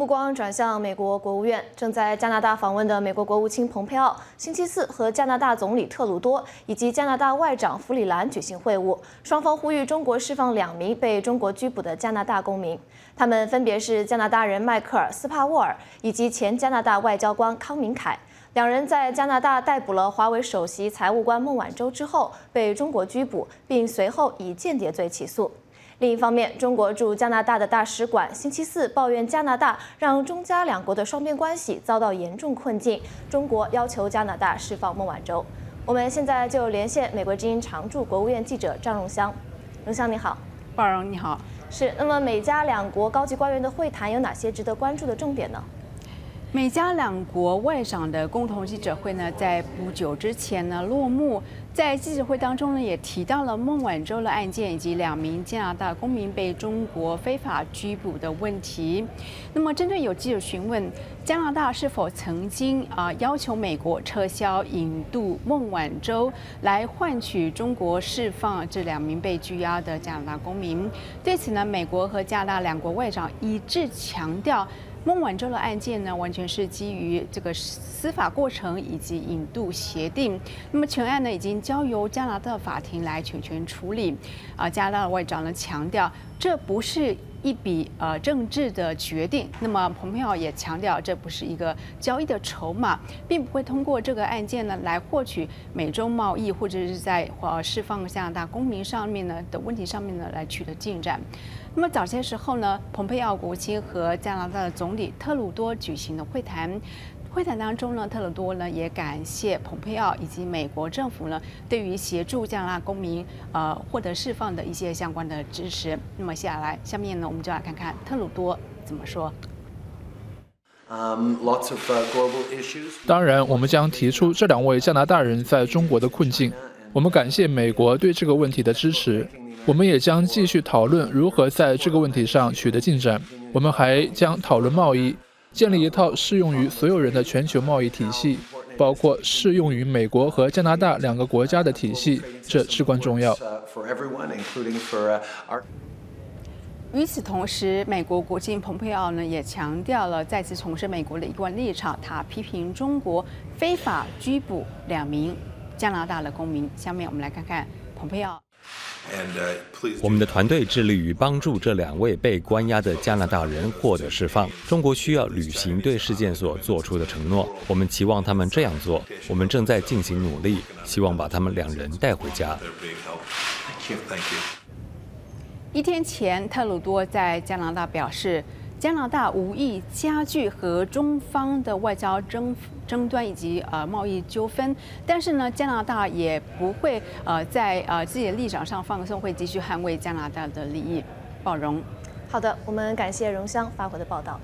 目光转向美国国务院，正在加拿大访问的美国国务卿蓬佩奥，星期四和加拿大总理特鲁多以及加拿大外长弗里兰举行会晤，双方呼吁中国释放两名被中国拘捕的加拿大公民，他们分别是加拿大人迈克尔·斯帕沃尔以及前加拿大外交官康明凯。两人在加拿大逮捕了华为首席财务官孟晚舟之后，被中国拘捕，并随后以间谍罪起诉。另一方面，中国驻加拿大的大使馆星期四抱怨加拿大让中加两国的双边关系遭到严重困境，中国要求加拿大释放孟晚舟。我们现在就连线美国之音常驻国务院记者张荣香。荣香你好，鲍荣你好。是，那么美加两国高级官员的会谈有哪些值得关注的重点呢？美加两国外长的共同记者会呢，在不久之前呢落幕。在记者会当中呢，也提到了孟晚舟的案件以及两名加拿大公民被中国非法拘捕的问题。那么，针对有记者询问加拿大是否曾经啊要求美国撤销引渡孟晚舟，来换取中国释放这两名被拘押的加拿大公民，对此呢，美国和加拿大两国外长一致强调。孟晚舟的案件呢，完全是基于这个司法过程以及引渡协定。那么全案呢，已经交由加拿大法庭来全权处理。啊，加拿大外长呢强调，这不是一笔呃政治的决定。那么蓬佩奥也强调，这不是一个交易的筹码，并不会通过这个案件呢来获取美中贸易或者是在呃释放加拿大公民上面呢的问题上面呢来取得进展。那么早些时候呢，蓬佩奥国务卿和加拿大的总理特鲁多举行了会谈。会谈当中呢，特鲁多呢也感谢蓬佩奥以及美国政府呢对于协助加拿大公民呃获得释放的一些相关的支持。那么接下来，下面呢我们就来看看特鲁多怎么说。当然，我们将提出这两位加拿大人在中国的困境。我们感谢美国对这个问题的支持。我们也将继续讨论如何在这个问题上取得进展。我们还将讨论贸易，建立一套适用于所有人的全球贸易体系，包括适用于美国和加拿大两个国家的体系，这至关重要。与此同时，美国国境蓬佩奥呢也强调了，再次重申美国的一贯立场。他批评中国非法拘捕两名加拿大的公民。下面我们来看看蓬佩奥。我们的团队致力于帮助这两位被关押的加拿大人获得释放。中国需要履行对事件所做出的承诺，我们期望他们这样做。我们正在进行努力，希望把他们两人带回家。一天前，特鲁多在加拿大表示。加拿大无意加剧和中方的外交争争端以及呃贸易纠纷，但是呢，加拿大也不会呃在呃自己的立场上放松，会继续捍卫加拿大的利益。包容。好的，我们感谢荣香发回的报道。